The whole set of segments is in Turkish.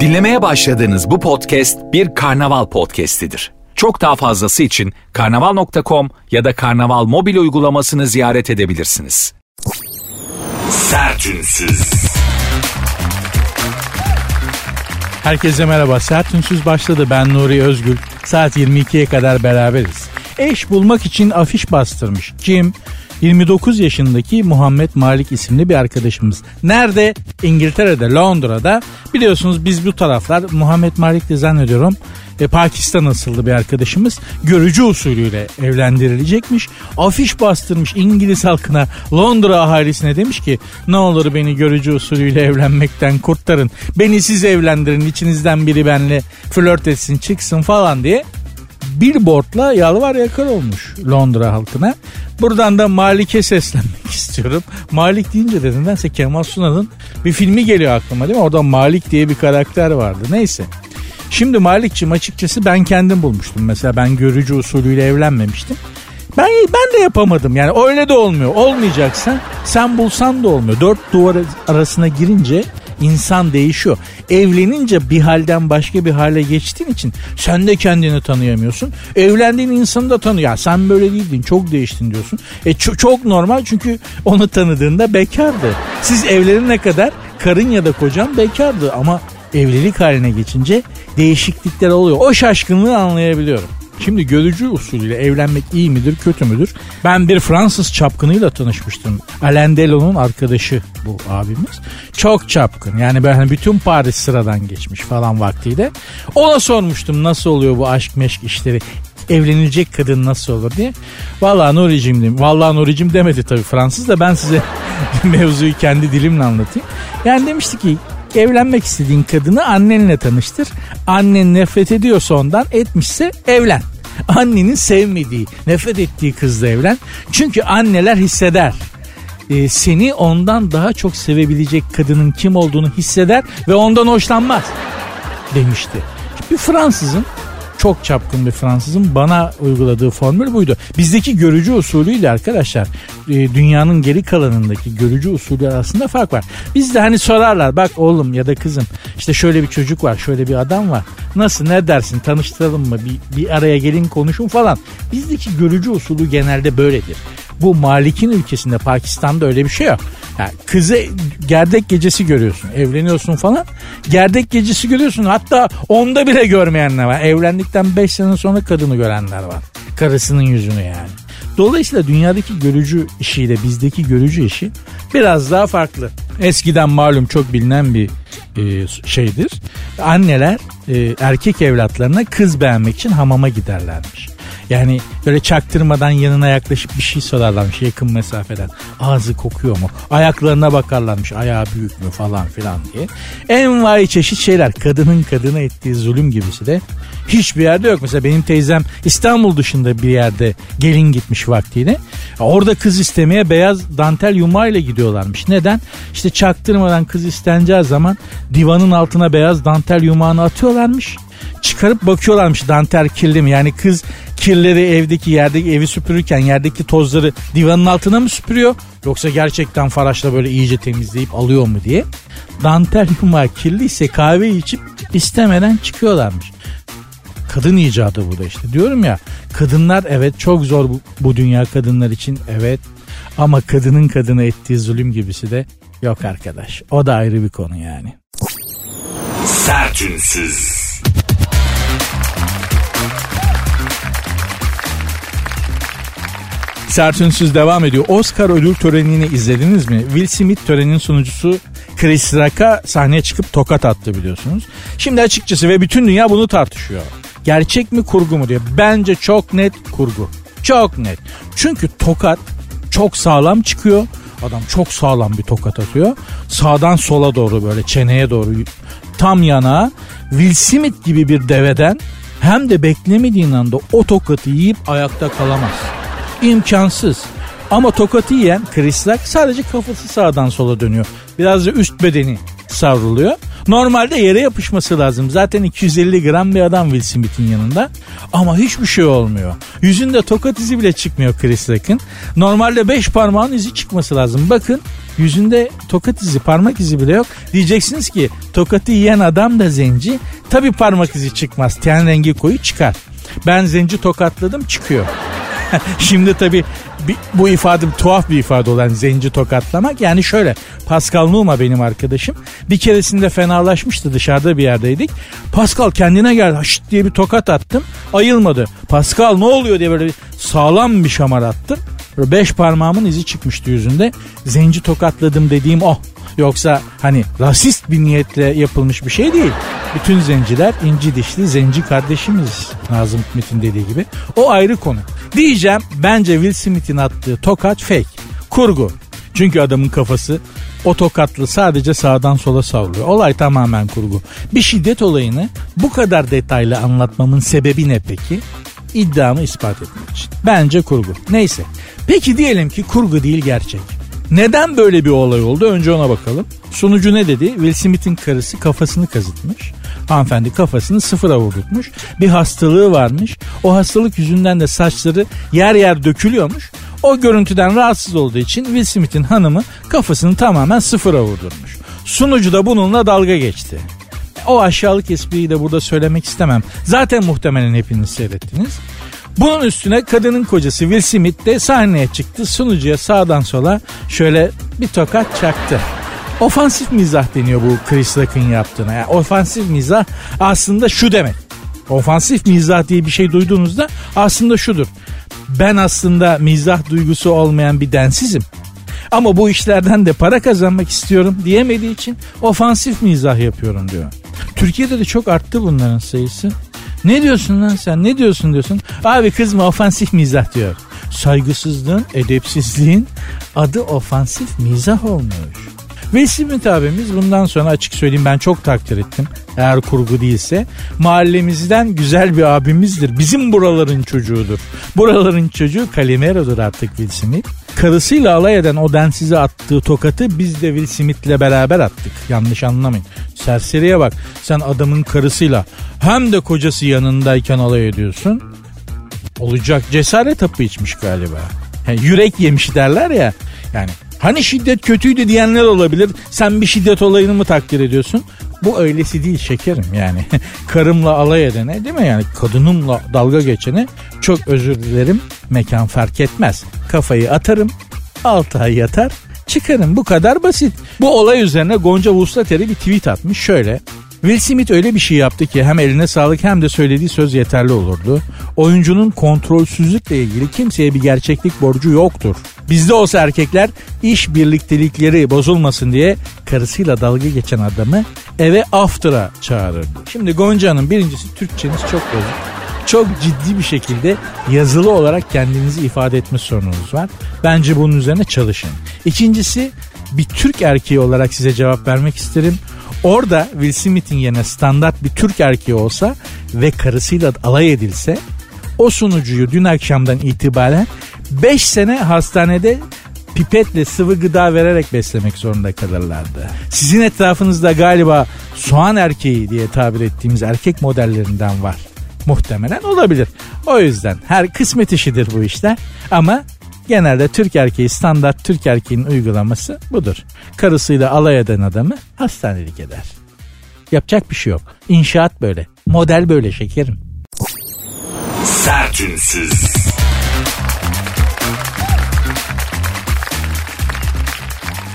Dinlemeye başladığınız bu podcast bir karnaval podcastidir. Çok daha fazlası için karnaval.com ya da karnaval mobil uygulamasını ziyaret edebilirsiniz. Sertünsüz. Herkese merhaba. Sert Ünsüz başladı. Ben Nuri Özgül. Saat 22'ye kadar beraberiz. Eş bulmak için afiş bastırmış. Kim? 29 yaşındaki Muhammed Malik isimli bir arkadaşımız. Nerede? İngiltere'de, Londra'da. Biliyorsunuz biz bu taraflar Muhammed Malik de zannediyorum e, Pakistan asıllı bir arkadaşımız görücü usulüyle evlendirilecekmiş. Afiş bastırmış İngiliz halkına Londra ahalisine demiş ki ne olur beni görücü usulüyle evlenmekten kurtarın. Beni siz evlendirin içinizden biri benle flört etsin çıksın falan diye billboardla yalvar yakar olmuş Londra halkına. Buradan da Malik'e seslenmek istiyorum. Malik deyince de nedense Kemal Sunal'ın bir filmi geliyor aklıma değil mi? Orada Malik diye bir karakter vardı. Neyse. Şimdi Malik'cim açıkçası ben kendim bulmuştum. Mesela ben görücü usulüyle evlenmemiştim. Ben ben de yapamadım yani öyle de olmuyor. Olmayacaksan sen bulsan da olmuyor. Dört duvar arasına girince insan değişiyor. Evlenince bir halden başka bir hale geçtiğin için sen de kendini tanıyamıyorsun. Evlendiğin insanı da tanıyor. Ya sen böyle değildin çok değiştin diyorsun. E çok, çok normal çünkü onu tanıdığında bekardı. Siz evlenene kadar karın ya da kocan bekardı ama evlilik haline geçince değişiklikler oluyor. O şaşkınlığı anlayabiliyorum. Şimdi görücü usulüyle evlenmek iyi midir kötü müdür? Ben bir Fransız çapkınıyla tanışmıştım. Alain Delon'un arkadaşı bu abimiz. Çok çapkın yani böyle hani bütün Paris sıradan geçmiş falan vaktiyle. Ona sormuştum nasıl oluyor bu aşk meşk işleri evlenilecek kadın nasıl olur diye. Vallahi Nuri'cim dedim. Vallahi Nuri'cim demedi tabii Fransız da ben size mevzuyu kendi dilimle anlatayım. Yani demişti ki evlenmek istediğin kadını annenle tanıştır. Annen nefret ediyorsa ondan etmişse evlen. Annenin sevmediği, nefret ettiği kızla evlen. Çünkü anneler hisseder. Ee, seni ondan daha çok sevebilecek kadının kim olduğunu hisseder ve ondan hoşlanmaz demişti. Bir Fransızın çok çapkın bir Fransızın bana uyguladığı formül buydu. Bizdeki görücü usulüyle arkadaşlar e, dünyanın geri kalanındaki görücü usulü arasında fark var. Bizde hani sorarlar bak oğlum ya da kızım işte şöyle bir çocuk var şöyle bir adam var. Nasıl ne dersin tanıştıralım mı bir, bir araya gelin konuşun falan. Bizdeki görücü usulü genelde böyledir. Bu Malik'in ülkesinde Pakistan'da öyle bir şey yok. Yani kızı gerdek gecesi görüyorsun. Evleniyorsun falan. Gerdek gecesi görüyorsun. Hatta onda bile görmeyenler var. Evlendikten 5 sene sonra kadını görenler var. Karısının yüzünü yani. Dolayısıyla dünyadaki görücü işiyle bizdeki görücü işi biraz daha farklı. Eskiden malum çok bilinen bir e, şeydir. Anneler e, erkek evlatlarına kız beğenmek için hamama giderlermiş. Yani böyle çaktırmadan yanına yaklaşıp bir şey sorarlarmış yakın mesafeden. Ağzı kokuyor mu? Ayaklarına bakarlarmış. Ayağı büyük mü falan filan diye. En vay çeşit şeyler. Kadının kadına ettiği zulüm gibisi de hiçbir yerde yok. Mesela benim teyzem İstanbul dışında bir yerde gelin gitmiş vaktiyle. Orada kız istemeye beyaz dantel yumağıyla gidiyorlarmış. Neden? İşte çaktırmadan kız isteneceği zaman divanın altına beyaz dantel yumağını atıyorlarmış çıkarıp bakıyorlarmış dantel kirli mi? Yani kız kirleri evdeki yerdeki evi süpürürken yerdeki tozları divanın altına mı süpürüyor? Yoksa gerçekten faraşla böyle iyice temizleyip alıyor mu diye. Dantel yumağı kirliyse kahve içip istemeden çıkıyorlarmış. Kadın icadı bu da işte. Diyorum ya kadınlar evet çok zor bu, bu dünya kadınlar için evet. Ama kadının kadına ettiği zulüm gibisi de yok arkadaş. O da ayrı bir konu yani. Sertünsüz. Sertünsüz devam ediyor. Oscar ödül törenini izlediniz mi? Will Smith törenin sunucusu Chris Rock'a sahneye çıkıp tokat attı biliyorsunuz. Şimdi açıkçası ve bütün dünya bunu tartışıyor. Gerçek mi kurgu mu diye. Bence çok net kurgu. Çok net. Çünkü tokat çok sağlam çıkıyor. Adam çok sağlam bir tokat atıyor. Sağdan sola doğru böyle çeneye doğru tam yana Will Smith gibi bir deveden hem de beklemediğin anda o tokatı yiyip ayakta kalamaz imkansız. Ama tokatı yiyen Rock sadece kafası sağdan sola dönüyor. Biraz da üst bedeni savruluyor. Normalde yere yapışması lazım. Zaten 250 gram bir adam Will Smith'in yanında. Ama hiçbir şey olmuyor. Yüzünde tokat izi bile çıkmıyor Chris Rock'ın. Normalde 5 parmağın izi çıkması lazım. Bakın Yüzünde tokat izi, parmak izi bile yok. Diyeceksiniz ki tokatı yiyen adam da zenci. Tabi parmak izi çıkmaz. Ten rengi koyu çıkar. Ben zenci tokatladım çıkıyor. Şimdi tabii bu ifade tuhaf bir ifade olan zenci tokatlamak. Yani şöyle Pascal Numa benim arkadaşım. Bir keresinde fenalaşmıştı dışarıda bir yerdeydik. Pascal kendine geldi şşt diye bir tokat attım. Ayılmadı. Pascal ne oluyor diye böyle sağlam bir şamar attım. Beş parmağımın izi çıkmıştı yüzünde. Zenci tokatladım dediğim o. Yoksa hani rasist bir niyetle yapılmış bir şey değil. Bütün zenciler inci dişli zenci kardeşimiz Nazım Hikmet'in dediği gibi. O ayrı konu. Diyeceğim bence Will Smith'in attığı tokat fake. Kurgu. Çünkü adamın kafası o tokatlı sadece sağdan sola savruluyor. Olay tamamen kurgu. Bir şiddet olayını bu kadar detaylı anlatmamın sebebi ne peki? İddiamı ispat etmek için. Bence kurgu. Neyse. Peki diyelim ki kurgu değil gerçek. Neden böyle bir olay oldu? Önce ona bakalım. Sunucu ne dedi? Will Smith'in karısı kafasını kazıtmış. Hanımefendi kafasını sıfıra vurdurtmuş. Bir hastalığı varmış. O hastalık yüzünden de saçları yer yer dökülüyormuş. O görüntüden rahatsız olduğu için Will Smith'in hanımı kafasını tamamen sıfıra vurdurmuş. Sunucu da bununla dalga geçti. O aşağılık espriyi de burada söylemek istemem. Zaten muhtemelen hepiniz seyrettiniz. Bunun üstüne kadının kocası Will Smith de sahneye çıktı. Sunucuya sağdan sola şöyle bir tokat çaktı. Ofansif mizah deniyor bu Chris Rock'ın yaptığına. Yani ofansif mizah aslında şu demek. Ofansif mizah diye bir şey duyduğunuzda aslında şudur. Ben aslında mizah duygusu olmayan bir densizim. Ama bu işlerden de para kazanmak istiyorum diyemediği için ofansif mizah yapıyorum diyor. Türkiye'de de çok arttı bunların sayısı. Ne diyorsun lan sen ne diyorsun diyorsun. Abi kızma ofansif mizah diyor. Saygısızlığın, edepsizliğin adı ofansif mizah olmuş. Ve Simit abimiz bundan sonra açık söyleyeyim ben çok takdir ettim. Eğer kurgu değilse mahallemizden güzel bir abimizdir. Bizim buraların çocuğudur. Buraların çocuğu Calimero'dur artık Will Smith. Karısıyla alay eden o densize attığı tokatı biz de Will Smith'le beraber attık. Yanlış anlamayın. Serseriye bak sen adamın karısıyla hem de kocası yanındayken alay ediyorsun. Olacak cesaret hapı içmiş galiba. Yani yürek yemiş derler ya. Yani Hani şiddet kötüydü diyenler olabilir. Sen bir şiddet olayını mı takdir ediyorsun? Bu öylesi değil şekerim yani. Karımla alay edene değil mi yani kadınımla dalga geçene çok özür dilerim mekan fark etmez. Kafayı atarım 6 ay yatar çıkarım bu kadar basit. Bu olay üzerine Gonca Vuslateri bir tweet atmış şöyle. Will Smith öyle bir şey yaptı ki hem eline sağlık hem de söylediği söz yeterli olurdu. Oyuncunun kontrolsüzlükle ilgili kimseye bir gerçeklik borcu yoktur. Bizde olsa erkekler iş birliktelikleri bozulmasın diye karısıyla dalga geçen adamı eve after'a çağırırdı. Şimdi Gonca'nın birincisi Türkçeniz çok bozuk. Çok ciddi bir şekilde yazılı olarak kendinizi ifade etme sorununuz var. Bence bunun üzerine çalışın. İkincisi bir Türk erkeği olarak size cevap vermek isterim. Orada Will Smith'in yerine standart bir Türk erkeği olsa ve karısıyla alay edilse o sunucuyu dün akşamdan itibaren 5 sene hastanede pipetle sıvı gıda vererek beslemek zorunda kalırlardı. Sizin etrafınızda galiba soğan erkeği diye tabir ettiğimiz erkek modellerinden var. Muhtemelen olabilir. O yüzden her kısmet işidir bu işler. Ama genelde Türk erkeği standart Türk erkeğinin uygulaması budur. Karısıyla alay eden adamı hastanelik eder. Yapacak bir şey yok. İnşaat böyle. Model böyle şekerim. Sertünsüz.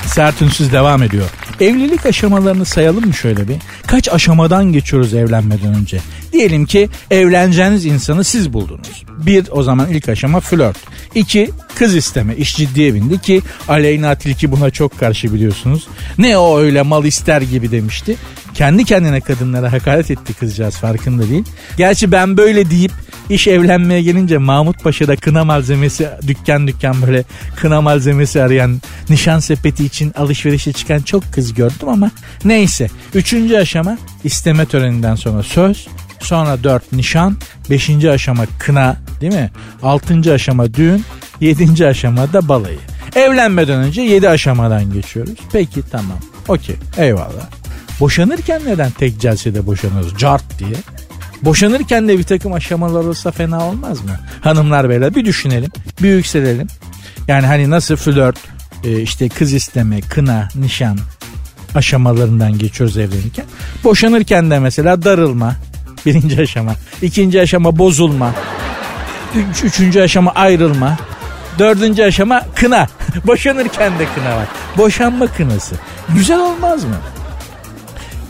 Sertünsüz devam ediyor. Evlilik aşamalarını sayalım mı şöyle bir? Kaç aşamadan geçiyoruz evlenmeden önce? Diyelim ki evleneceğiniz insanı siz buldunuz. Bir o zaman ilk aşama flört. İki kız isteme. İş ciddiye bindi ki Aleyna Tilki buna çok karşı biliyorsunuz. Ne o öyle mal ister gibi demişti. Kendi kendine kadınlara hakaret etti kızcağız farkında değil. Gerçi ben böyle deyip iş evlenmeye gelince Mahmut Paşa'da kına malzemesi dükkan dükkan böyle kına malzemesi arayan nişan sepeti için alışverişe çıkan çok kız gördüm ama neyse. Üçüncü aşama isteme töreninden sonra söz, sonra dört nişan, beşinci aşama kına değil mi? Altıncı aşama düğün, yedinci aşama da balayı. Evlenmeden önce yedi aşamadan geçiyoruz. Peki tamam. Okey eyvallah. Boşanırken neden tek celsede boşanıyoruz? Cart diye. Boşanırken de bir takım aşamalar olsa fena olmaz mı? Hanımlar beyler bir düşünelim, bir yükselelim. Yani hani nasıl flört, e, işte kız isteme, kına, nişan aşamalarından geçiyoruz evlenirken. Boşanırken de mesela darılma birinci aşama. ikinci aşama bozulma. Üç, üçüncü aşama ayrılma. Dördüncü aşama kına. Boşanırken de kına var. Boşanma kınası. Güzel olmaz mı?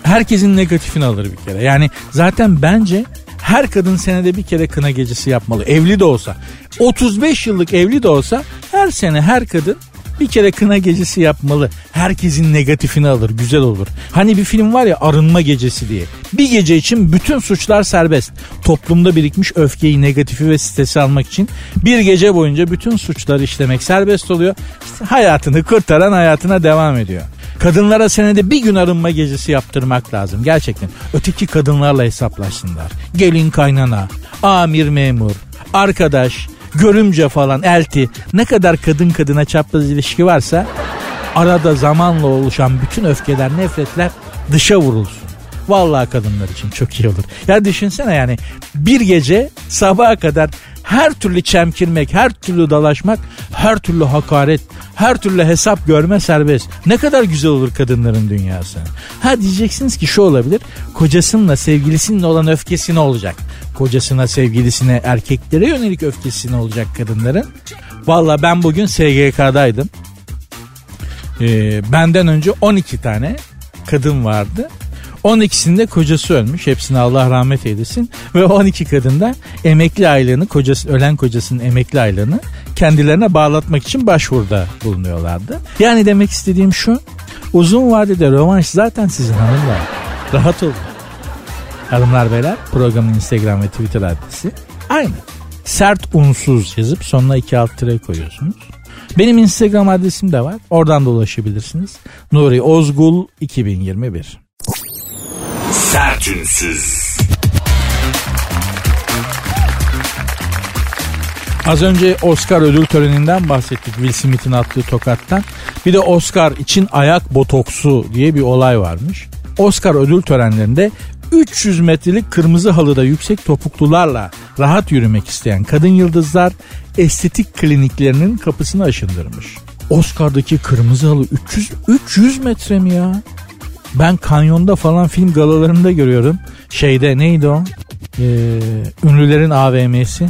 Herkesin negatifini alır bir kere. Yani zaten bence her kadın senede bir kere kına gecesi yapmalı. Evli de olsa. 35 yıllık evli de olsa her sene her kadın bir kere kına gecesi yapmalı. Herkesin negatifini alır güzel olur. Hani bir film var ya arınma gecesi diye. Bir gece için bütün suçlar serbest. Toplumda birikmiş öfkeyi, negatifi ve stresi almak için bir gece boyunca bütün suçları işlemek serbest oluyor. İşte hayatını kurtaran hayatına devam ediyor. Kadınlara senede bir gün arınma gecesi yaptırmak lazım gerçekten. Öteki kadınlarla hesaplaşsınlar. Gelin kaynana, amir memur, arkadaş, görümce falan elti ne kadar kadın kadına çapraz ilişki varsa arada zamanla oluşan bütün öfkeler nefretler dışa vurulsun. Vallahi kadınlar için çok iyi olur. Ya düşünsene yani bir gece sabaha kadar her türlü çemkirmek, her türlü dalaşmak, her türlü hakaret, her türlü hesap görme serbest. Ne kadar güzel olur kadınların dünyası. Ha diyeceksiniz ki şu olabilir. Kocasınınla sevgilisinin olan öfkesi ne olacak? Kocasına, sevgilisine, erkeklere yönelik öfkesi ne olacak kadınların? Valla ben bugün SGK'daydım. Ee, benden önce 12 tane kadın vardı. 12'sinde kocası ölmüş. Hepsine Allah rahmet eylesin. Ve 12 kadın da emekli aylığını, kocası, ölen kocasının emekli aylığını kendilerine bağlatmak için başvuruda bulunuyorlardı. Yani demek istediğim şu. Uzun vadede rövanş zaten sizin hanımlar. Rahat olun. Hanımlar beyler programın Instagram ve Twitter adresi aynı. Sert unsuz yazıp sonuna iki alt tire koyuyorsunuz. Benim Instagram adresim de var. Oradan da ulaşabilirsiniz. Nuri Ozgul 2021. Sertünsüz. Az önce Oscar ödül töreninden bahsettik Will Smith'in attığı tokattan. Bir de Oscar için ayak botoksu diye bir olay varmış. Oscar ödül törenlerinde 300 metrelik kırmızı halıda yüksek topuklularla rahat yürümek isteyen kadın yıldızlar estetik kliniklerinin kapısını aşındırmış. Oscar'daki kırmızı halı 300 300 metre mi ya? Ben kanyonda falan film galalarında görüyorum. Şeyde neydi o? Ee, ünlülerin AVM'si.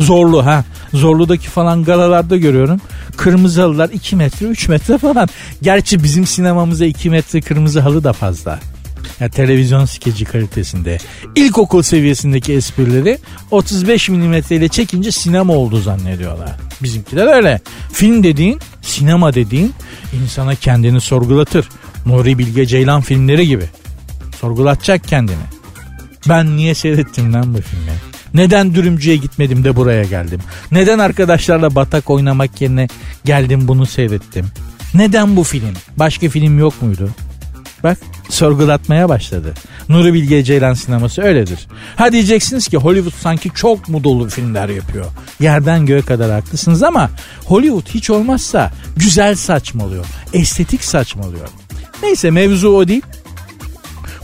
Zorlu ha. Zorlu'daki falan galalarda görüyorum. Kırmızı halılar 2 metre 3 metre falan. Gerçi bizim sinemamıza 2 metre kırmızı halı da fazla. Yani televizyon skeci kalitesinde. İlkokul seviyesindeki esprileri 35 mm ile çekince sinema oldu zannediyorlar. Bizimkiler öyle. Film dediğin, sinema dediğin insana kendini sorgulatır. Nuri Bilge Ceylan filmleri gibi. Sorgulatacak kendini. Ben niye seyrettim lan bu filmi? Neden dürümcüye gitmedim de buraya geldim? Neden arkadaşlarla batak oynamak yerine geldim bunu seyrettim? Neden bu film? Başka film yok muydu? Bak sorgulatmaya başladı. Nuri Bilge Ceylan sineması öyledir. Ha diyeceksiniz ki Hollywood sanki çok mu dolu filmler yapıyor. Yerden göğe kadar haklısınız ama Hollywood hiç olmazsa güzel saçmalıyor. Estetik saçmalıyor. Neyse mevzu o değil.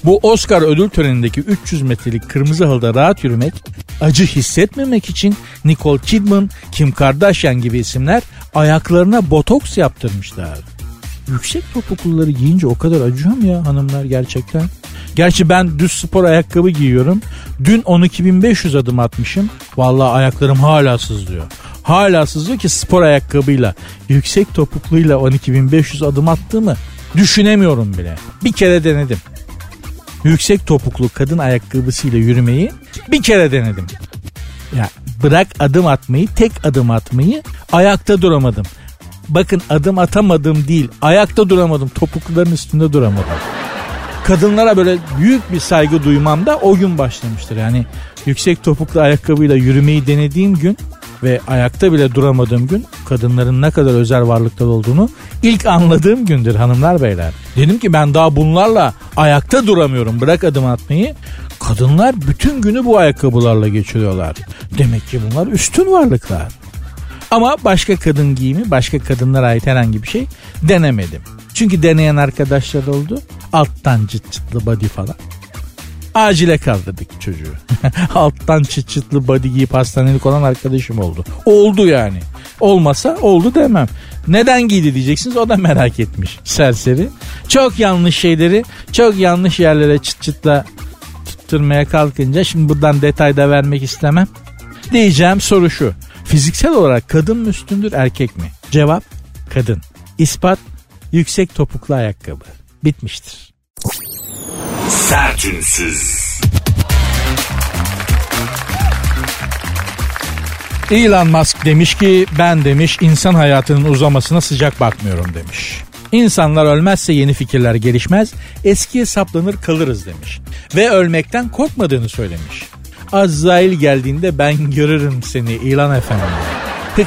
Bu Oscar ödül törenindeki 300 metrelik kırmızı halıda rahat yürümek, acı hissetmemek için Nicole Kidman, Kim Kardashian gibi isimler ayaklarına botoks yaptırmışlar. Yüksek topukluları giyince o kadar acıyor mu ya hanımlar gerçekten? Gerçi ben düz spor ayakkabı giyiyorum. Dün 12.500 adım atmışım. Vallahi ayaklarım hala sızlıyor. Hala sızlıyor ki spor ayakkabıyla, yüksek topukluyla 12.500 adım attığımı düşünemiyorum bile. Bir kere denedim. Yüksek topuklu kadın ayakkabısıyla yürümeyi bir kere denedim. Ya bırak adım atmayı, tek adım atmayı ayakta duramadım. Bakın adım atamadım değil, ayakta duramadım, topukluların üstünde duramadım. Kadınlara böyle büyük bir saygı duymam da o gün başlamıştır. Yani yüksek topuklu ayakkabıyla yürümeyi denediğim gün ve ayakta bile duramadığım gün kadınların ne kadar özel varlıklar olduğunu ilk anladığım gündür hanımlar beyler. Dedim ki ben daha bunlarla ayakta duramıyorum bırak adım atmayı. Kadınlar bütün günü bu ayakkabılarla geçiriyorlar. Demek ki bunlar üstün varlıklar. Ama başka kadın giyimi, başka kadınlara ait herhangi bir şey denemedim. Çünkü deneyen arkadaşlar oldu. Alttan çıt çıtlı body falan. Acile kaldırdık çocuğu. Alttan çıt çıtlı body giyip hastanelik olan arkadaşım oldu. Oldu yani. Olmasa oldu demem. Neden giydi diyeceksiniz o da merak etmiş serseri. Çok yanlış şeyleri çok yanlış yerlere çıt çıtla tutturmaya kalkınca şimdi buradan detayda vermek istemem. Diyeceğim soru şu. Fiziksel olarak kadın mı üstündür erkek mi? Cevap kadın. İspat yüksek topuklu ayakkabı. Bitmiştir. Sertünsüz. Elon Musk demiş ki ben demiş insan hayatının uzamasına sıcak bakmıyorum demiş. İnsanlar ölmezse yeni fikirler gelişmez, eskiye saplanır kalırız demiş. Ve ölmekten korkmadığını söylemiş. Azrail geldiğinde ben görürüm seni ilan efendim.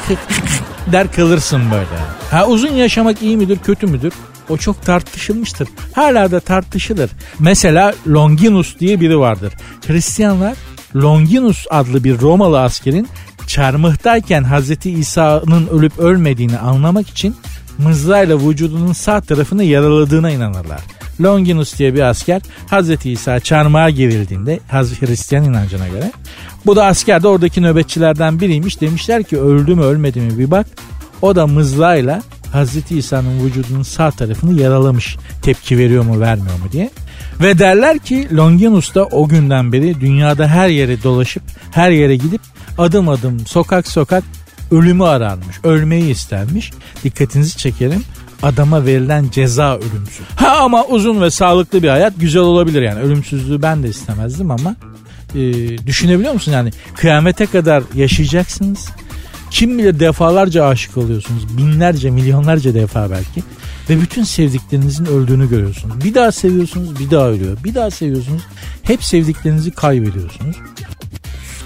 der kalırsın böyle. Ha uzun yaşamak iyi midir kötü müdür? O çok tartışılmıştır. Hala da tartışılır. Mesela Longinus diye biri vardır. Hristiyanlar Longinus adlı bir Romalı askerin çarmıhtayken Hz. İsa'nın ölüp ölmediğini anlamak için mızrayla vücudunun sağ tarafını yaraladığına inanırlar. Longinus diye bir asker Hz. İsa çarmıha gerildiğinde Hristiyan inancına göre bu da asker de oradaki nöbetçilerden biriymiş. Demişler ki öldü mü ölmedi mi bir bak. O da mızrayla Hz. İsa'nın vücudunun sağ tarafını yaralamış. Tepki veriyor mu vermiyor mu diye. Ve derler ki Longinus da o günden beri dünyada her yere dolaşıp her yere gidip adım adım sokak sokak ölümü ararmış. Ölmeyi istermiş. Dikkatinizi çekerim adama verilen ceza ölümsüz. Ha ama uzun ve sağlıklı bir hayat güzel olabilir yani. Ölümsüzlüğü ben de istemezdim ama e, düşünebiliyor musun yani kıyamete kadar yaşayacaksınız. Kim bilir defalarca aşık oluyorsunuz. Binlerce, milyonlarca defa belki. Ve bütün sevdiklerinizin öldüğünü görüyorsunuz. Bir daha seviyorsunuz, bir daha ölüyor. Bir daha seviyorsunuz, hep sevdiklerinizi kaybediyorsunuz.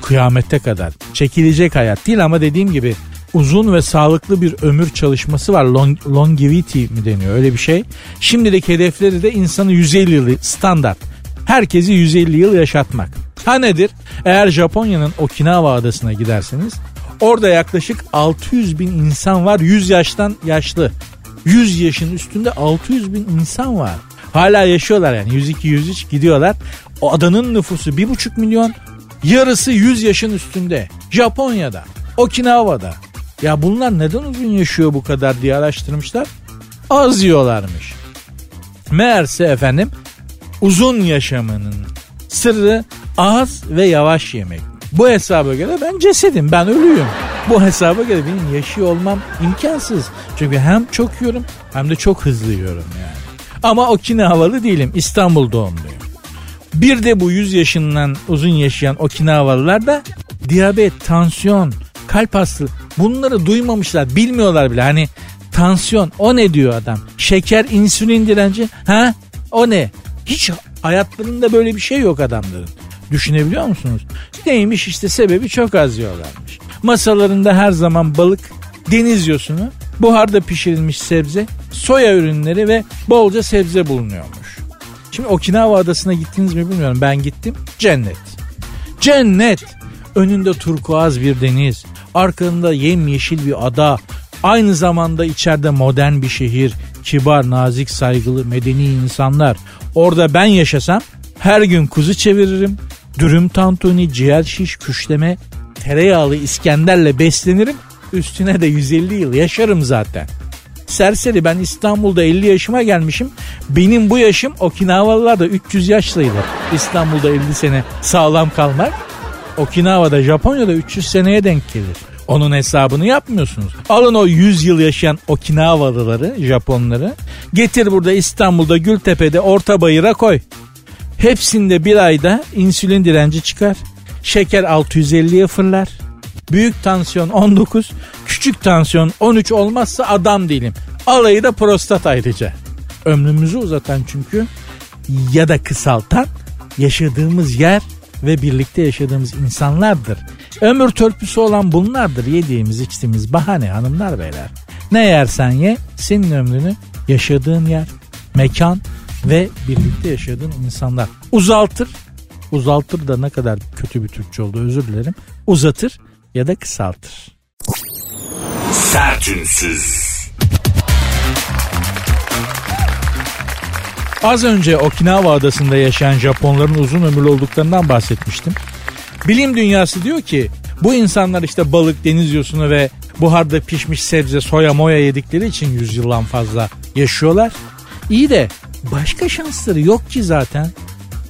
Kıyamete kadar. Çekilecek hayat değil ama dediğim gibi uzun ve sağlıklı bir ömür çalışması var. Long, longevity mi deniyor öyle bir şey. Şimdilik hedefleri de insanı 150 yıl standart. Herkesi 150 yıl yaşatmak. Ha nedir? Eğer Japonya'nın Okinawa adasına giderseniz orada yaklaşık 600 bin insan var 100 yaştan yaşlı. 100 yaşın üstünde 600 bin insan var. Hala yaşıyorlar yani 102-103 gidiyorlar. O adanın nüfusu 1,5 milyon. Yarısı 100 yaşın üstünde. Japonya'da, Okinawa'da. Ya bunlar neden uzun yaşıyor bu kadar diye araştırmışlar. Az yiyorlarmış. Meğerse efendim uzun yaşamının sırrı az ve yavaş yemek. Bu hesaba göre ben cesedim, ben ölüyüm. Bu hesaba göre benim yaşıyor olmam imkansız. Çünkü hem çok yiyorum hem de çok hızlı yiyorum yani. Ama Okinawa'lı değilim, İstanbul doğumluyum. Bir de bu 100 yaşından uzun yaşayan Okinawa'lılar da diyabet, tansiyon, kalp hastalığı bunları duymamışlar, bilmiyorlar bile. Hani tansiyon o ne diyor adam? Şeker, insülin direnci ha? O ne? Hiç hayatlarında böyle bir şey yok adamların. Düşünebiliyor musunuz? Neymiş işte sebebi çok az yiyorlarmış. Masalarında her zaman balık, deniz yosunu, buharda pişirilmiş sebze, soya ürünleri ve bolca sebze bulunuyormuş. Şimdi Okinawa adasına gittiniz mi bilmiyorum. Ben gittim. Cennet. Cennet. Önünde turkuaz bir deniz. Arkasında yemyeşil bir ada. Aynı zamanda içeride modern bir şehir. Kibar, nazik, saygılı, medeni insanlar. Orada ben yaşasam her gün kuzu çeviririm. Dürüm tantuni, ciğer şiş, küşleme, tereyağlı İskender'le beslenirim. Üstüne de 150 yıl yaşarım zaten. Serseri ben İstanbul'da 50 yaşıma gelmişim. Benim bu yaşım Okinawa'lılar da 300 yaşlıydı. İstanbul'da 50 sene sağlam kalmak. Okinawa'da Japonya'da 300 seneye denk gelir. Onun hesabını yapmıyorsunuz. Alın o 100 yıl yaşayan Okinawa'lıları, Japonları. Getir burada İstanbul'da Gültepe'de orta bayıra koy. Hepsinde bir ayda insülin direnci çıkar. Şeker 650'ye fırlar. Büyük tansiyon 19, küçük tansiyon 13 olmazsa adam değilim. Alayı da prostat ayrıca. Ömrümüzü uzatan çünkü ya da kısaltan yaşadığımız yer ve birlikte yaşadığımız insanlardır. Ömür törpüsü olan bunlardır yediğimiz içtiğimiz bahane hanımlar beyler. Ne yersen ye senin ömrünü yaşadığın yer, mekan ve birlikte yaşadığın insanlar uzaltır. Uzaltır da ne kadar kötü bir Türkçe oldu özür dilerim. Uzatır ya da kısaltır. Sertünsüz. Az önce Okinawa adasında yaşayan Japonların uzun ömürlü olduklarından bahsetmiştim. Bilim dünyası diyor ki bu insanlar işte balık, deniz yosunu ve buharda pişmiş sebze, soya, moya yedikleri için yüzyıldan fazla yaşıyorlar. İyi de başka şansları yok ki zaten.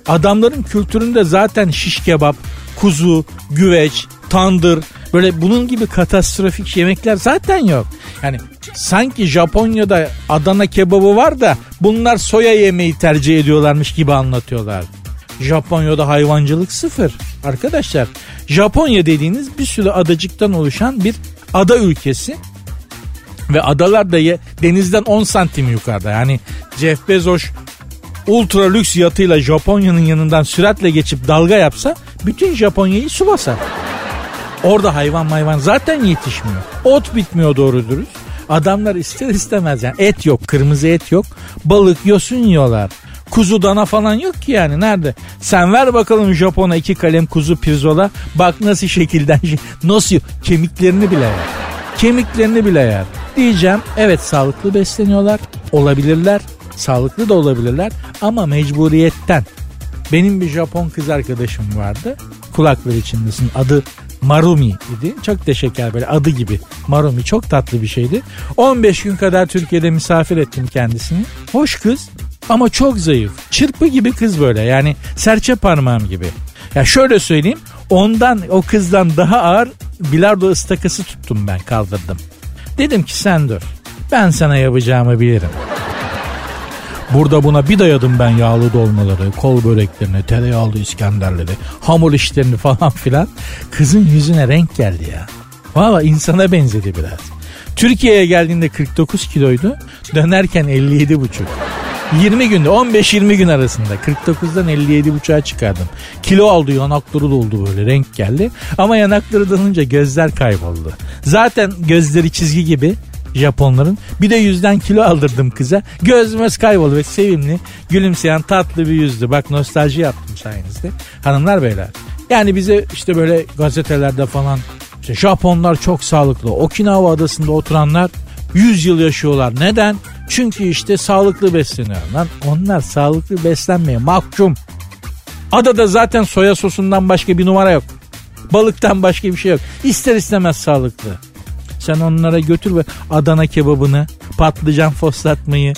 Adamların kültüründe zaten şiş kebap, kuzu, güveç, tandır böyle bunun gibi katastrofik yemekler zaten yok. Yani sanki Japonya'da Adana kebabı var da bunlar soya yemeği tercih ediyorlarmış gibi anlatıyorlar. Japonya'da hayvancılık sıfır. Arkadaşlar Japonya dediğiniz bir sürü adacıktan oluşan bir ada ülkesi. Ve adalar da denizden 10 santim yukarıda. Yani Jeff Bezos ultra lüks yatıyla Japonya'nın yanından süratle geçip dalga yapsa bütün Japonya'yı su basar. Orada hayvan mayvan zaten yetişmiyor. Ot bitmiyor doğru dürüst. Adamlar ister istemez yani et yok, kırmızı et yok. Balık, yosun yiyorlar. Kuzu dana falan yok ki yani nerede? Sen ver bakalım Japon'a iki kalem kuzu pirzola. Bak nasıl şekilden nasıl kemiklerini bile yer. Kemiklerini bile yer. Diyeceğim evet sağlıklı besleniyorlar. Olabilirler. Sağlıklı da olabilirler ama mecburiyetten. Benim bir Japon kız arkadaşım vardı. Kulakları içindesin. Adı Marumi idi. Çok da şeker böyle adı gibi. Marumi çok tatlı bir şeydi. 15 gün kadar Türkiye'de misafir ettim kendisini. Hoş kız ama çok zayıf. Çırpı gibi kız böyle yani serçe parmağım gibi. Ya şöyle söyleyeyim ondan o kızdan daha ağır bilardo ıstakası tuttum ben kaldırdım. Dedim ki sen dur ben sana yapacağımı bilirim. Burada buna bir dayadım ben yağlı dolmaları, kol böreklerini, tereyağlı iskenderleri, hamur işlerini falan filan. Kızın yüzüne renk geldi ya. Valla insana benzedi biraz. Türkiye'ye geldiğinde 49 kiloydu. Dönerken 57 buçuk. 20 günde 15-20 gün arasında 49'dan 57 buçuğa çıkardım. Kilo aldı yanakları doldu böyle renk geldi. Ama yanakları dalınca gözler kayboldu. Zaten gözleri çizgi gibi Japonların. Bir de yüzden kilo aldırdım kıza. Gözümüz kayboldu ve sevimli, gülümseyen tatlı bir yüzdü. Bak nostalji yaptım sayenizde. Hanımlar beyler. Yani bize işte böyle gazetelerde falan işte Japonlar çok sağlıklı. Okinawa adasında oturanlar 100 yıl yaşıyorlar. Neden? Çünkü işte sağlıklı besleniyorlar. Onlar sağlıklı beslenmeye mahkum. Adada zaten soya sosundan başka bir numara yok. Balıktan başka bir şey yok. İster istemez sağlıklı. Sen onlara götür ve Adana kebabını, patlıcan foslatmayı,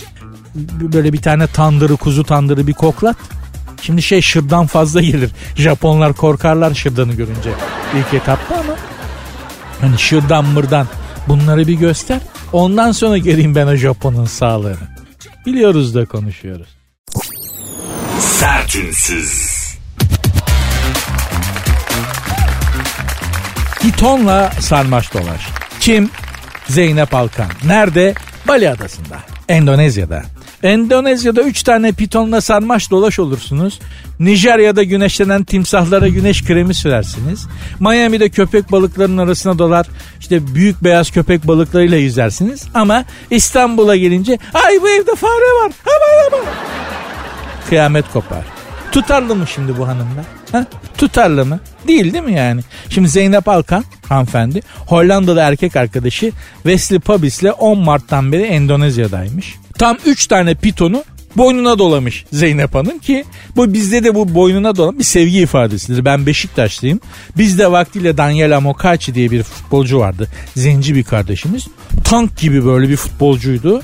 böyle bir tane tandırı, kuzu tandırı bir koklat. Şimdi şey şırdan fazla gelir. Japonlar korkarlar şırdanı görünce ilk etapta ama hani şırdan mırdan bunları bir göster. Ondan sonra geleyim ben o Japon'un sağlığını. Biliyoruz da konuşuyoruz. Sertünsüz. Pitonla sarmaş dolaş. Kim? Zeynep Alkan. Nerede? Bali Adası'nda. Endonezya'da. Endonezya'da 3 tane pitonla sarmaş dolaş olursunuz. Nijerya'da güneşlenen timsahlara güneş kremi sürersiniz. Miami'de köpek balıklarının arasına dolar işte büyük beyaz köpek balıklarıyla yüzersiniz. Ama İstanbul'a gelince ay bu evde fare var. Aman aman. Kıyamet kopar. Tutarlı mı şimdi bu hanımlar? Ha? Tutarlı mı? Değil değil mi yani? Şimdi Zeynep Alkan hanımefendi Hollandalı erkek arkadaşı Wesley Pabis'le 10 Mart'tan beri Endonezya'daymış. Tam 3 tane pitonu boynuna dolamış Zeynep Hanım ki bu bizde de bu boynuna dolan bir sevgi ifadesidir. Ben Beşiktaşlıyım. Bizde vaktiyle Daniel Amokachi diye bir futbolcu vardı. Zenci bir kardeşimiz. Tank gibi böyle bir futbolcuydu.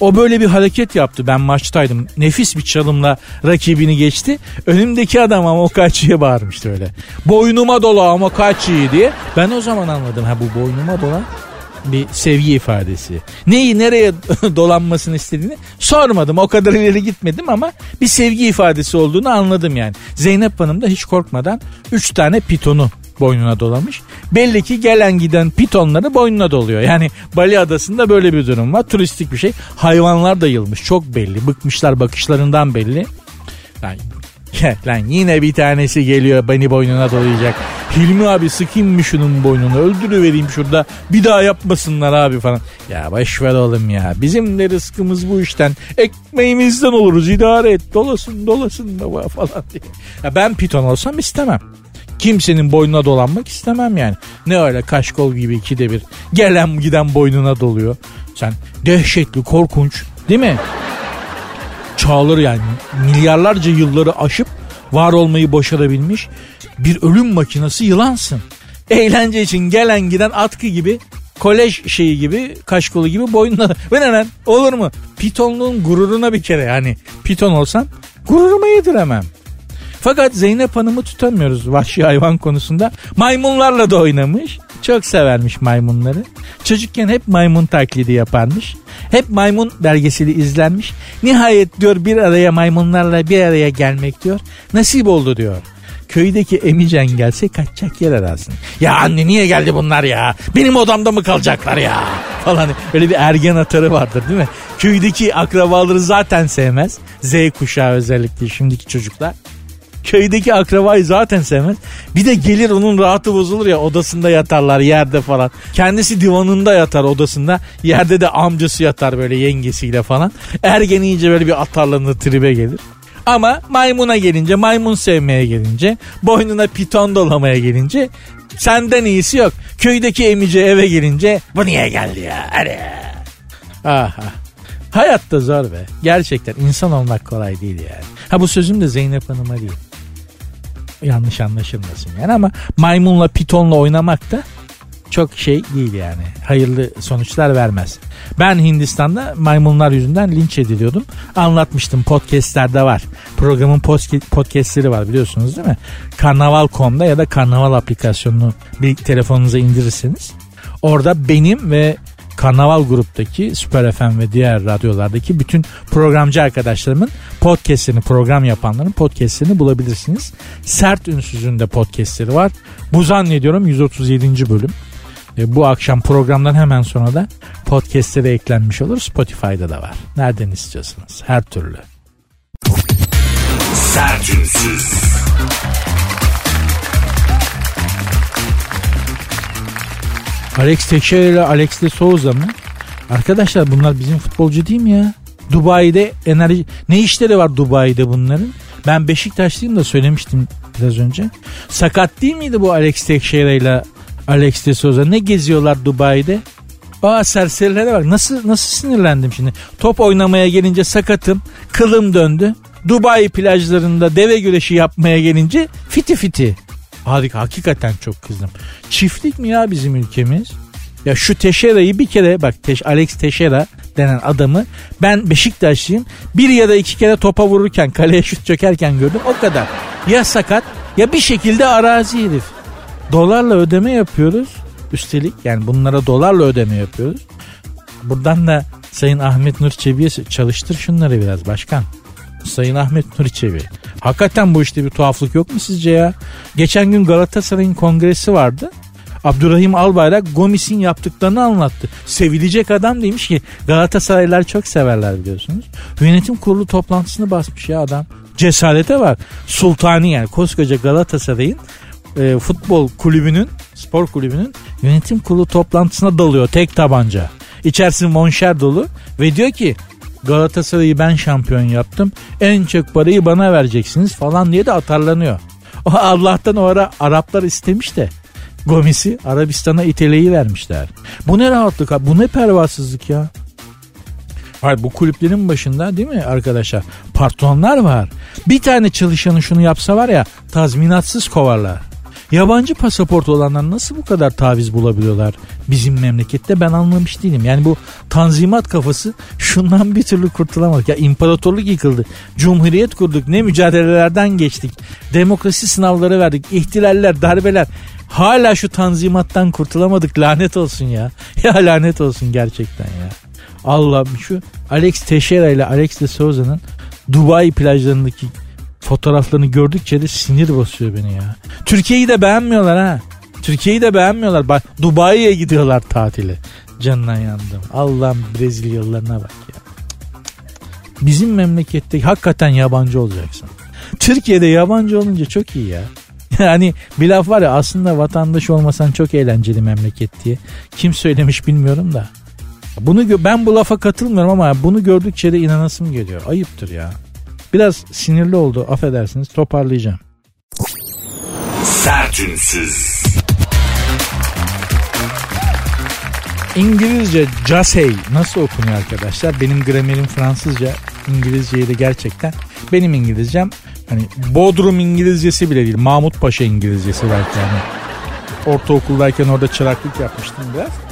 O böyle bir hareket yaptı. Ben maçtaydım. Nefis bir çalımla rakibini geçti. Önümdeki adam Amokachi'ye bağırmıştı öyle. Boynuma dola Amokachi'yi diye. Ben o zaman anladım. Ha bu boynuma dola bir sevgi ifadesi. Neyi nereye dolanmasını istediğini sormadım. O kadar ileri gitmedim ama bir sevgi ifadesi olduğunu anladım yani. Zeynep Hanım da hiç korkmadan 3 tane pitonu boynuna dolamış. Belli ki gelen giden pitonları boynuna doluyor. Yani Bali Adası'nda böyle bir durum var. Turistik bir şey. Hayvanlar da yılmış. Çok belli. Bıkmışlar bakışlarından belli. Yani Lan yine bir tanesi geliyor beni boynuna dolayacak. Hilmi abi sıkayım mı şunun boynunu öldürüvereyim şurada bir daha yapmasınlar abi falan. Ya ver oğlum ya bizim de rızkımız bu işten ekmeğimizden oluruz idare et dolasın dolasın baba falan diye. Ya ben piton olsam istemem. Kimsenin boynuna dolanmak istemem yani. Ne öyle kaşkol gibi ikide bir. Gelen giden boynuna doluyor. Sen dehşetli korkunç değil mi? çağları yani milyarlarca yılları aşıp var olmayı başarabilmiş bir ölüm makinesi yılansın. Eğlence için gelen giden atkı gibi kolej şeyi gibi kaşkolu gibi boynuna ve ne lan olur mu? Pitonluğun gururuna bir kere yani piton olsam gururumu yediremem. Fakat Zeynep Hanım'ı tutamıyoruz vahşi hayvan konusunda. Maymunlarla da oynamış. Çok severmiş maymunları. Çocukken hep maymun taklidi yaparmış. Hep maymun belgeseli izlenmiş. Nihayet diyor bir araya maymunlarla bir araya gelmek diyor. Nasip oldu diyor köydeki Emican gelse kaçacak yer arasın. Ya anne niye geldi bunlar ya? Benim odamda mı kalacaklar ya? Falan öyle bir ergen atarı vardır değil mi? Köydeki akrabaları zaten sevmez. Z kuşağı özellikle şimdiki çocuklar köydeki akrabayı zaten sevmez. Bir de gelir onun rahatı bozulur ya odasında yatarlar yerde falan. Kendisi divanında yatar odasında. Yerde de amcası yatar böyle yengesiyle falan. Ergen iyice böyle bir atarlanır tribe gelir. Ama maymuna gelince, maymun sevmeye gelince, boynuna piton dolamaya gelince senden iyisi yok. Köydeki emici eve gelince bu niye geldi ya? Hadi. Aha. Hayat zor be. Gerçekten insan olmak kolay değil yani. Ha bu sözüm de Zeynep Hanım'a değil. Yanlış anlaşılmasın yani ama maymunla pitonla oynamak da çok şey değil yani. Hayırlı sonuçlar vermez. Ben Hindistan'da maymunlar yüzünden linç ediliyordum. Anlatmıştım podcastlerde var. Programın podcastleri var biliyorsunuz değil mi? Karnaval.com'da ya da Karnaval aplikasyonunu bir telefonunuza indirirseniz orada benim ve Karnaval gruptaki Süper FM ve diğer radyolardaki bütün programcı arkadaşlarımın podcastlerini, program yapanların podcastlerini bulabilirsiniz. Sert Ünsüz'ün de podcastleri var. Bu zannediyorum 137. bölüm. E, bu akşam programdan hemen sonra da podcastlere eklenmiş olur. Spotify'da da var. Nereden istiyorsanız her türlü. Sertünsüz. Alex Teixeira ile Alex de Souza mı? Arkadaşlar bunlar bizim futbolcu değil mi ya? Dubai'de enerji... Ne işleri var Dubai'de bunların? Ben Beşiktaşlıyım da söylemiştim biraz önce. Sakat değil miydi bu Alex Teixeira ile Alex de Souza? Ne geziyorlar Dubai'de? Aa serserilere bak nasıl nasıl sinirlendim şimdi. Top oynamaya gelince sakatım, kılım döndü. Dubai plajlarında deve güreşi yapmaya gelince fiti fiti. Harika hakikaten çok kızdım. Çiftlik mi ya bizim ülkemiz? Ya şu Teşera'yı bir kere bak Teş, Alex Teşera denen adamı ben Beşiktaşlıyım. Bir ya da iki kere topa vururken kaleye şut çökerken gördüm o kadar. Ya sakat ya bir şekilde arazi herif. Dolarla ödeme yapıyoruz. Üstelik yani bunlara dolarla ödeme yapıyoruz. Buradan da Sayın Ahmet Nur Çebi'ye çalıştır şunları biraz başkan. Sayın Ahmet Nur Çebi. Hakikaten bu işte bir tuhaflık yok mu sizce ya? Geçen gün Galatasaray'ın kongresi vardı. Abdurrahim Albayrak Gomis'in yaptıklarını anlattı. Sevilecek adam demiş ki Galatasaraylılar çok severler biliyorsunuz. Yönetim kurulu toplantısını basmış ya adam. Cesarete var. Sultani yani koskoca Galatasaray'ın e, futbol kulübünün, spor kulübünün yönetim kurulu toplantısına dalıyor tek tabanca. İçerisi monşer dolu ve diyor ki Galatasaray'ı ben şampiyon yaptım. En çok parayı bana vereceksiniz falan diye de atarlanıyor. O Allah'tan o ara Araplar istemiş de Gomis'i Arabistan'a iteleyi vermişler. Bu ne rahatlık abi bu ne pervasızlık ya. Hayır bu kulüplerin başında değil mi arkadaşlar? Patronlar var. Bir tane çalışanı şunu yapsa var ya tazminatsız kovarlar. Yabancı pasaport olanlar nasıl bu kadar taviz bulabiliyorlar bizim memlekette ben anlamış değilim. Yani bu tanzimat kafası şundan bir türlü kurtulamadık. Ya imparatorluk yıkıldı. Cumhuriyet kurduk. Ne mücadelelerden geçtik. Demokrasi sınavları verdik. İhtilaller, darbeler. Hala şu tanzimattan kurtulamadık. Lanet olsun ya. Ya lanet olsun gerçekten ya. Allah'ım şu Alex Teixeira ile Alex de Souza'nın Dubai plajlarındaki fotoğraflarını gördükçe de sinir basıyor beni ya. Türkiye'yi de beğenmiyorlar ha. Türkiye'yi de beğenmiyorlar. Bak Dubai'ye gidiyorlar tatile. Canına yandım. Allah'ım Brezilyalılarına bak ya. Bizim memlekette hakikaten yabancı olacaksın. Türkiye'de yabancı olunca çok iyi ya. Yani bir laf var ya aslında vatandaş olmasan çok eğlenceli memleket diye. Kim söylemiş bilmiyorum da. Bunu ben bu lafa katılmıyorum ama bunu gördükçe de inanasım geliyor. Ayıptır ya. Biraz sinirli oldu affedersiniz toparlayacağım. Sertünsüz. İngilizce jasey nasıl okunuyor arkadaşlar? Benim gramerim Fransızca İngilizceyi de gerçekten benim İngilizcem hani Bodrum İngilizcesi bile değil. Mahmut Paşa İngilizcesi belki yani. Ortaokuldayken orada çıraklık yapmıştım biraz.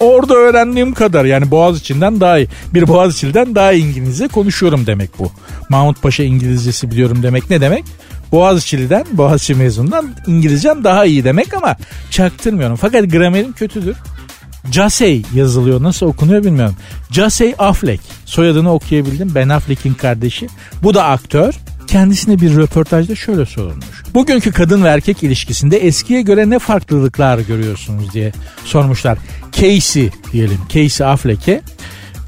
Orada öğrendiğim kadar yani Boğaziçi'nden daha iyi. Bir Boğaziçi'den daha iyi İngilizce konuşuyorum demek bu. Mahmut Paşa İngilizcesi biliyorum demek ne demek? Boğaziçi'liden, Boğaziçi mezunundan İngilizcem daha iyi demek ama çaktırmıyorum. Fakat gramerim kötüdür. Casey yazılıyor. Nasıl okunuyor bilmiyorum. Casey Affleck. Soyadını okuyabildim. Ben Affleck'in kardeşi. Bu da aktör. Kendisine bir röportajda şöyle sorulmuş. Bugünkü kadın ve erkek ilişkisinde eskiye göre ne farklılıklar görüyorsunuz diye sormuşlar. Casey diyelim. Casey Affleck'e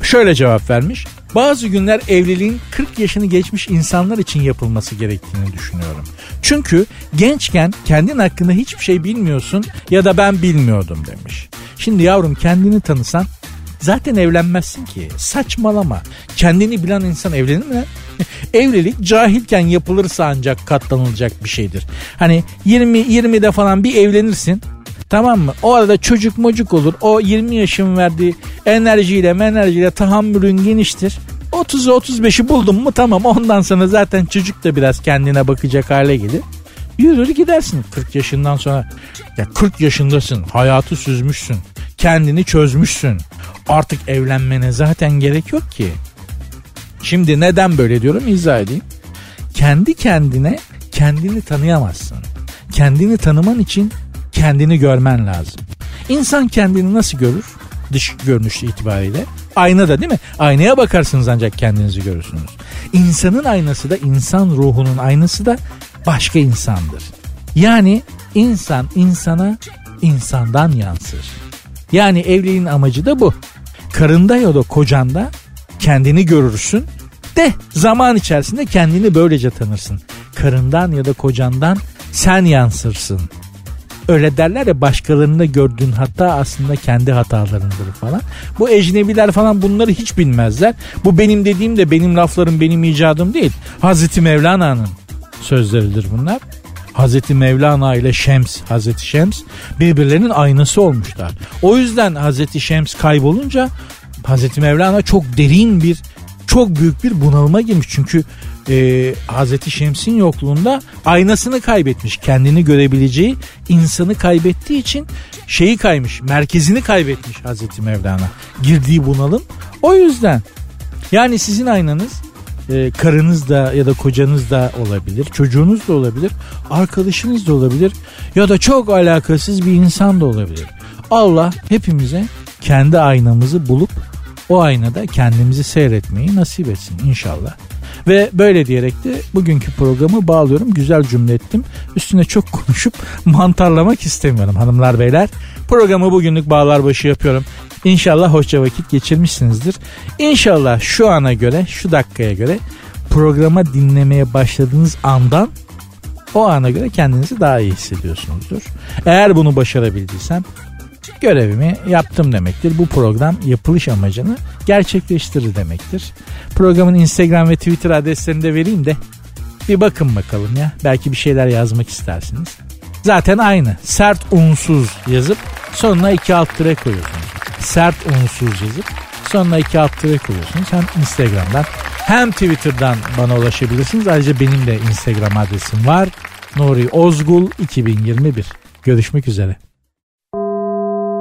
şöyle cevap vermiş. Bazı günler evliliğin 40 yaşını geçmiş insanlar için yapılması gerektiğini düşünüyorum. Çünkü gençken kendin hakkında hiçbir şey bilmiyorsun ya da ben bilmiyordum demiş. Şimdi yavrum kendini tanısan zaten evlenmezsin ki. Saçmalama. Kendini bilen insan evlenir mi? Evlilik cahilken yapılırsa ancak katlanılacak bir şeydir. Hani 20 20'de falan bir evlenirsin. Tamam mı? O arada çocuk mocuk olur. O 20 yaşın verdiği enerjiyle enerjiyle tahammülün geniştir. 30'u 35'i buldun mu tamam ondan sonra zaten çocuk da biraz kendine bakacak hale gelir. Yürür gidersin 40 yaşından sonra. Ya 40 yaşındasın hayatı süzmüşsün kendini çözmüşsün. Artık evlenmene zaten gerek yok ki. Şimdi neden böyle diyorum izah edeyim. Kendi kendine kendini tanıyamazsın. Kendini tanıman için kendini görmen lazım. İnsan kendini nasıl görür? Dış görünüş itibariyle. Aynada değil mi? Aynaya bakarsınız ancak kendinizi görürsünüz. İnsanın aynası da insan ruhunun aynası da başka insandır. Yani insan insana insandan yansır. Yani evliliğin amacı da bu. Karında ya da kocanda kendini görürsün de zaman içerisinde kendini böylece tanırsın. Karından ya da kocandan sen yansırsın. Öyle derler ya başkalarında gördüğün hata aslında kendi hatalarındır falan. Bu ecnebiler falan bunları hiç bilmezler. Bu benim dediğim de benim laflarım benim icadım değil. Hazreti Mevlana'nın sözleridir bunlar. Hazreti Mevlana ile Şems, Hazreti Şems birbirlerinin aynası olmuşlar. O yüzden Hazreti Şems kaybolunca Hazreti Mevlana çok derin bir çok büyük bir bunalıma girmiş. Çünkü e, Hazreti Şems'in yokluğunda aynasını kaybetmiş. Kendini görebileceği insanı kaybettiği için şeyi kaymış. Merkezini kaybetmiş Hazreti Mevlana. Girdiği bunalım. O yüzden yani sizin aynanız e, karınız da ya da kocanız da olabilir. Çocuğunuz da olabilir. Arkadaşınız da olabilir. Ya da çok alakasız bir insan da olabilir. Allah hepimize kendi aynamızı bulup o aynada kendimizi seyretmeyi nasip etsin inşallah. Ve böyle diyerek de bugünkü programı bağlıyorum. Güzel cümle ettim. Üstüne çok konuşup mantarlamak istemiyorum hanımlar beyler. Programı bugünlük bağlar başı yapıyorum. İnşallah hoşça vakit geçirmişsinizdir. İnşallah şu ana göre, şu dakikaya göre programa dinlemeye başladığınız andan o ana göre kendinizi daha iyi hissediyorsunuzdur. Eğer bunu başarabildiysem görevimi yaptım demektir. Bu program yapılış amacını gerçekleştirir demektir. Programın Instagram ve Twitter adreslerini de vereyim de bir bakın bakalım ya. Belki bir şeyler yazmak istersiniz. Zaten aynı. Sert unsuz yazıp sonuna iki alt tire koyuyorsunuz. Sert unsuz yazıp sonuna iki alt tire koyuyorsunuz. Hem Instagram'dan hem Twitter'dan bana ulaşabilirsiniz. Ayrıca benim de Instagram adresim var. Nuri Ozgul 2021. Görüşmek üzere.